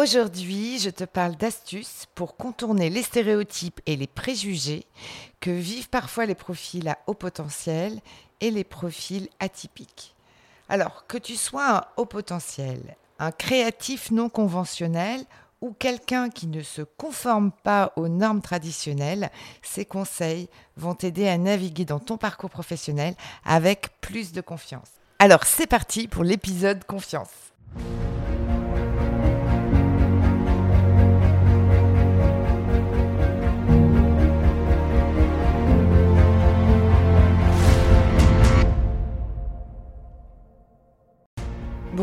Aujourd'hui, je te parle d'astuces pour contourner les stéréotypes et les préjugés que vivent parfois les profils à haut potentiel et les profils atypiques. Alors, que tu sois un haut potentiel, un créatif non conventionnel ou quelqu'un qui ne se conforme pas aux normes traditionnelles, ces conseils vont t'aider à naviguer dans ton parcours professionnel avec plus de confiance. Alors, c'est parti pour l'épisode confiance.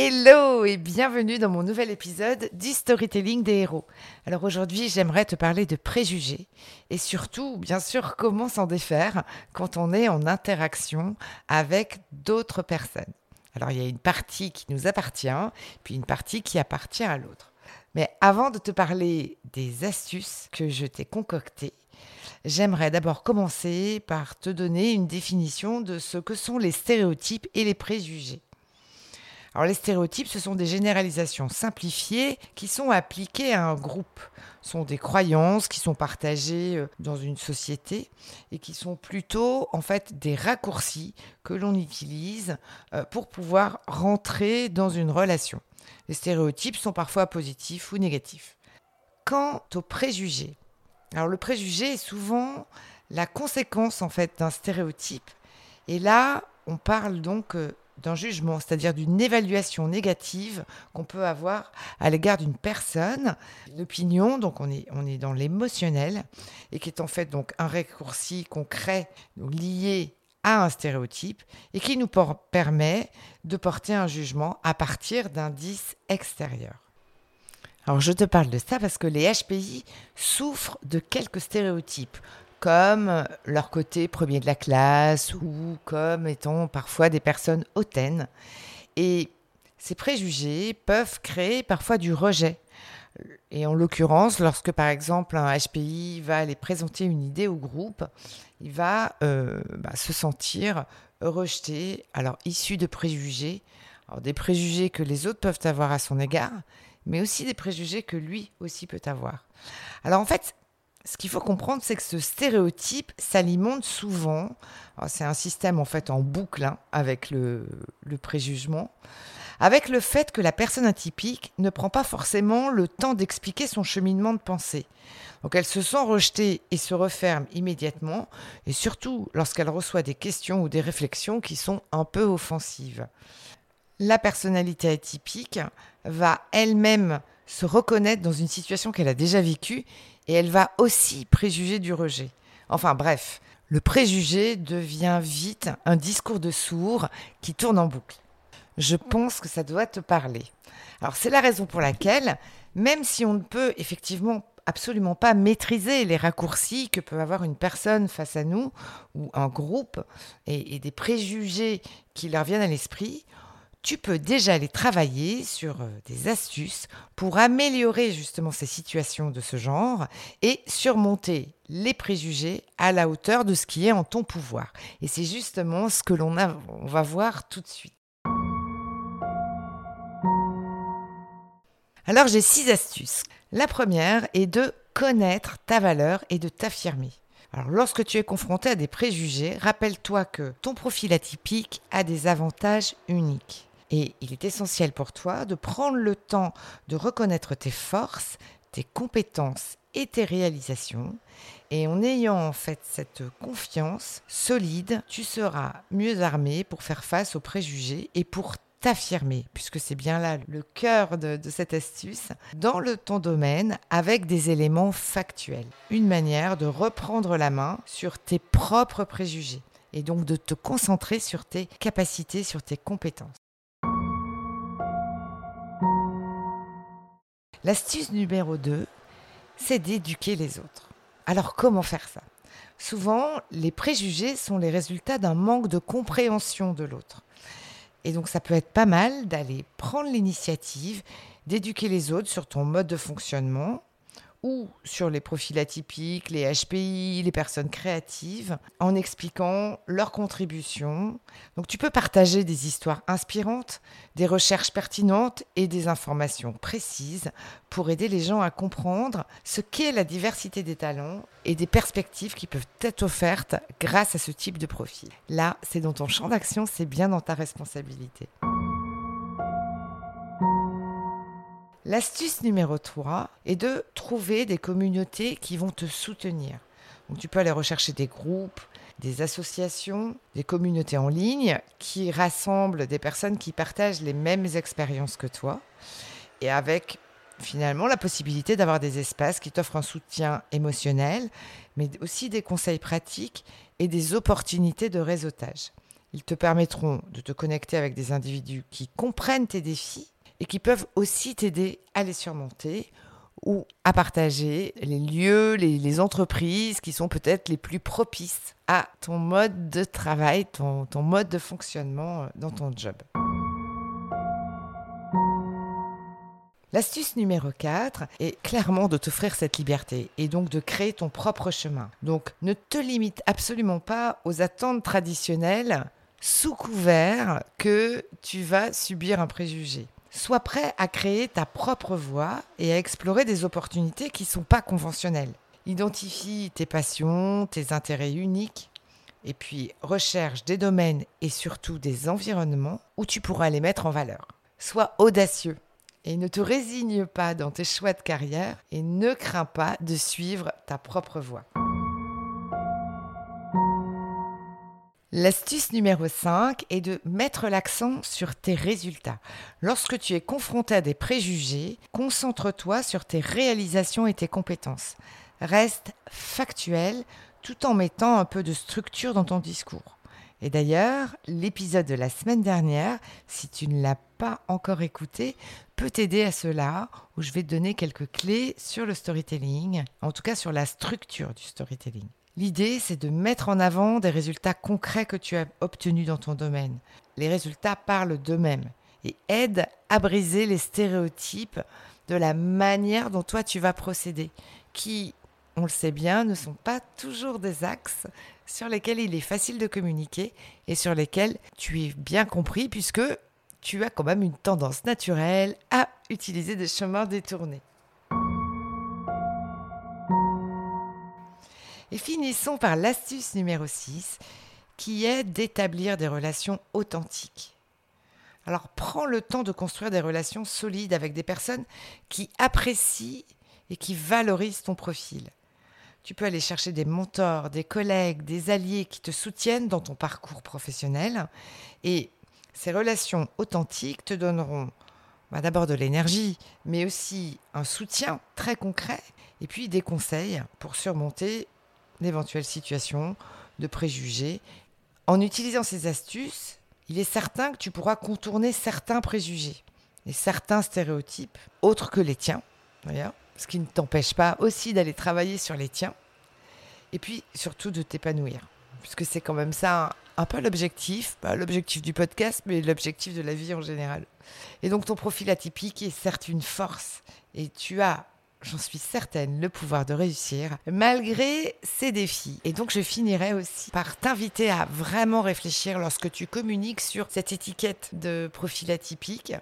Hello et bienvenue dans mon nouvel épisode du Storytelling des héros. Alors aujourd'hui j'aimerais te parler de préjugés et surtout bien sûr comment s'en défaire quand on est en interaction avec d'autres personnes. Alors il y a une partie qui nous appartient puis une partie qui appartient à l'autre. Mais avant de te parler des astuces que je t'ai concoctées, j'aimerais d'abord commencer par te donner une définition de ce que sont les stéréotypes et les préjugés. Alors les stéréotypes, ce sont des généralisations simplifiées qui sont appliquées à un groupe. Ce sont des croyances qui sont partagées euh, dans une société et qui sont plutôt en fait des raccourcis que l'on utilise euh, pour pouvoir rentrer dans une relation. Les stéréotypes sont parfois positifs ou négatifs. Quant aux préjugés, alors le préjugé est souvent la conséquence en fait d'un stéréotype et là on parle donc euh, d'un jugement, c'est-à-dire d'une évaluation négative qu'on peut avoir à l'égard d'une personne, l'opinion, donc on est, dans l'émotionnel, et qui est en fait donc un raccourci concret lié à un stéréotype et qui nous permet de porter un jugement à partir d'indices extérieurs. Alors je te parle de ça parce que les HPI souffrent de quelques stéréotypes comme leur côté premier de la classe ou comme étant parfois des personnes hautaines. Et ces préjugés peuvent créer parfois du rejet. Et en l'occurrence, lorsque par exemple un HPI va aller présenter une idée au groupe, il va euh, bah, se sentir rejeté, alors issu de préjugés, alors des préjugés que les autres peuvent avoir à son égard, mais aussi des préjugés que lui aussi peut avoir. Alors en fait, ce qu'il faut comprendre, c'est que ce stéréotype s'alimente souvent. C'est un système en fait en boucle hein, avec le, le, préjugement, avec le fait que la personne atypique ne prend pas forcément le temps d'expliquer son cheminement de pensée. Donc elle se sent rejetée et se referme immédiatement, et surtout lorsqu'elle reçoit des questions ou des réflexions qui sont un peu offensives. La personnalité atypique va elle-même se reconnaître dans une situation qu'elle a déjà vécue et elle va aussi préjuger du rejet. Enfin bref, le préjugé devient vite un discours de sourd qui tourne en boucle. Je pense que ça doit te parler. Alors c'est la raison pour laquelle, même si on ne peut effectivement absolument pas maîtriser les raccourcis que peut avoir une personne face à nous ou un groupe et, et des préjugés qui leur viennent à l'esprit, tu peux déjà aller travailler sur euh, des astuces pour améliorer justement ces situations de ce genre et surmonter les préjugés à la hauteur de ce qui est en ton pouvoir. Et c'est justement ce que l'on va voir tout de suite. Alors j'ai six astuces. La première est de connaître ta valeur et de t'affirmer. Alors lorsque tu es confronté à des préjugés, rappelle-toi que ton profil atypique a des avantages uniques. Et il est essentiel pour toi de prendre le temps de reconnaître tes forces, tes compétences et tes réalisations. Et en ayant en fait cette confiance solide, tu seras mieux armé pour faire face aux préjugés et pour t'affirmer, puisque c'est bien là le cœur de, cette astuce, dans ton domaine avec des éléments factuels. Une manière de reprendre la main sur tes propres préjugés et donc de te concentrer sur tes capacités, sur tes compétences. L'astuce numéro 2, c'est d'éduquer les autres. Alors comment faire ça? Souvent, les préjugés sont les résultats d'un manque de compréhension de l'autre. Et donc ça peut être pas mal d'aller prendre l'initiative d'éduquer les autres sur ton mode de fonctionnement, ou sur les profils atypiques, les HPI, les personnes créatives, en expliquant leurs contributions. Donc tu peux partager des histoires inspirantes, des recherches pertinentes et des informations précises pour aider les gens à comprendre ce qu'est la diversité des talents et des perspectives qui peuvent être offertes grâce à ce type de profil. Là, c'est dans ton champ d'action, c'est bien dans ta responsabilité. L'astuce numéro 3 est de trouver des communautés qui vont te soutenir. Donc tu peux aller rechercher des groupes, des associations, des communautés en ligne qui rassemblent des personnes qui partagent les mêmes expériences que toi et avec finalement la possibilité d'avoir des espaces qui t'offrent un soutien émotionnel, mais aussi des conseils pratiques et des opportunités de réseautage. Ils te permettront de te connecter avec des individus qui comprennent tes défis et qui peuvent aussi t'aider à les surmonter ou à partager les lieux, les, entreprises qui sont peut-être les plus propices à ton mode de travail, ton, ton mode de fonctionnement euh, dans ton job. L'astuce numéro 4 est clairement de t'offrir cette liberté et donc de créer ton propre chemin. Donc ne te limite absolument pas aux attentes traditionnelles sous couvert que tu vas subir un préjugé. Sois prêt à créer ta propre voie et à explorer des opportunités qui ne sont pas conventionnelles. Identifie tes passions, tes intérêts uniques, et puis recherche des domaines et surtout des environnements où tu pourras les mettre en valeur. Sois audacieux et ne te résigne pas dans tes choix de carrière et ne crains pas de suivre ta propre voie. L'astuce numéro 5 est de mettre l'accent sur tes résultats. Lorsque tu es confronté à des préjugés, concentre-toi sur tes réalisations et tes compétences. Reste factuel tout en mettant un peu de structure dans ton discours. Et d'ailleurs, l'épisode de la semaine dernière, si tu ne l'as pas encore écouté, peut t'aider à cela, où je vais te donner quelques clés sur le storytelling, en tout cas sur la structure du storytelling. L'idée, c'est de mettre en avant des résultats concrets que tu as obtenus dans ton domaine. Les résultats parlent d'eux-mêmes et aident à briser les stéréotypes de la manière dont toi tu vas procéder, qui, on le sait bien, ne sont pas toujours des axes sur lesquels il est facile de communiquer et sur lesquels tu es bien compris puisque tu as quand même une tendance naturelle à utiliser des chemins détournés. Finissons par l'astuce numéro 6, qui est d'établir des relations authentiques. Alors prends le temps de construire des relations solides avec des personnes qui apprécient et qui valorisent ton profil. Tu peux aller chercher des mentors, des collègues, des alliés qui te soutiennent dans ton parcours professionnel. Et ces relations authentiques te donneront bah, d'abord de l'énergie, mais aussi un soutien très concret et puis des conseils pour surmonter d'éventuelles situations, de préjugés. En utilisant ces astuces, il est certain que tu pourras contourner certains préjugés et certains stéréotypes autres que les tiens, ce qui ne t'empêche pas aussi d'aller travailler sur les tiens, et puis surtout de t'épanouir, puisque c'est quand même ça un, peu l'objectif, pas l'objectif du podcast, mais l'objectif de la vie en général. Et donc ton profil atypique est certes une force, et tu as j'en suis certaine, le pouvoir de réussir malgré ces défis. Et donc je finirai aussi par t'inviter à vraiment réfléchir lorsque tu communiques sur cette étiquette de profil atypique.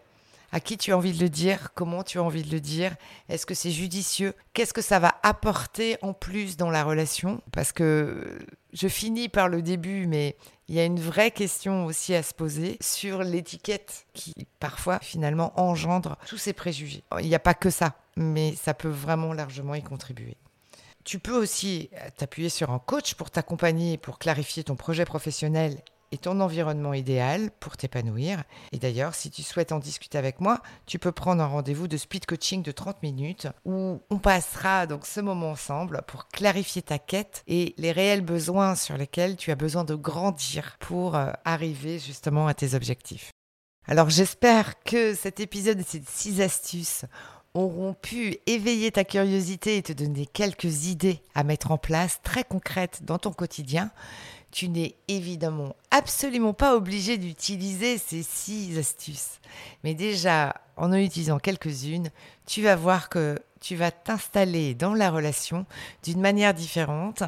À qui tu as envie de le dire? Comment tu as envie de le dire? Est-ce que c'est judicieux? Qu'est-ce que ça va apporter en plus dans la relation? Parce que je finis par le début, mais il y a une vraie question aussi à se poser sur l'étiquette qui parfois finalement engendre tous ces préjugés. Il n'y a pas que ça mais ça peut vraiment largement y contribuer. Tu peux aussi t'appuyer sur un coach pour t'accompagner, pour clarifier ton projet professionnel et ton environnement idéal pour t'épanouir. Et d'ailleurs, si tu souhaites en discuter avec moi, tu peux prendre un rendez-vous de speed coaching de 30 minutes où on passera donc ce moment ensemble pour clarifier ta quête et les réels besoins sur lesquels tu as besoin de grandir pour euh, arriver justement à tes objectifs. Alors j'espère que cet épisode et ces six astuces auront pu éveiller ta curiosité et te donner quelques idées à mettre en place très concrètes dans ton quotidien tu n'es évidemment absolument pas obligé d'utiliser ces six astuces. Mais déjà, en en utilisant quelques-unes, tu vas voir que tu vas t'installer dans la relation d'une manière différente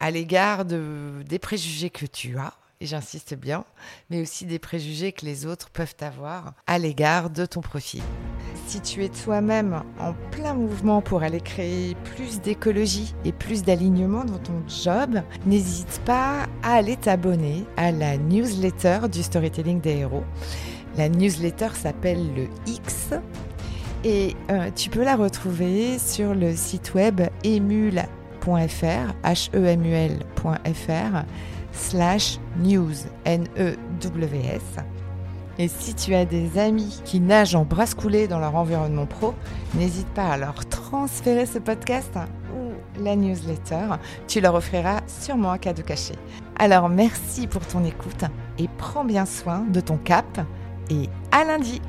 à l'égard de, des préjugés que tu as et j'insiste bien, mais aussi des préjugés que les autres peuvent avoir à l'égard de ton profil. Si tu es toi-même en plein mouvement pour aller créer plus d'écologie et plus d'alignement dans ton job, n'hésite pas à aller t'abonner à la newsletter du storytelling des héros. La newsletter s'appelle le X et euh, tu peux la retrouver sur le site web emul.fr, h-e-m-u-l.fr slash news, N-E-W-S. Et si tu as des amis qui nagent en brasse coulée dans leur environnement pro, n'hésite pas à leur transférer ce podcast ou la newsletter. Tu leur offriras sûrement un cadeau caché. Alors merci pour ton écoute et prends bien soin de ton cap et à lundi.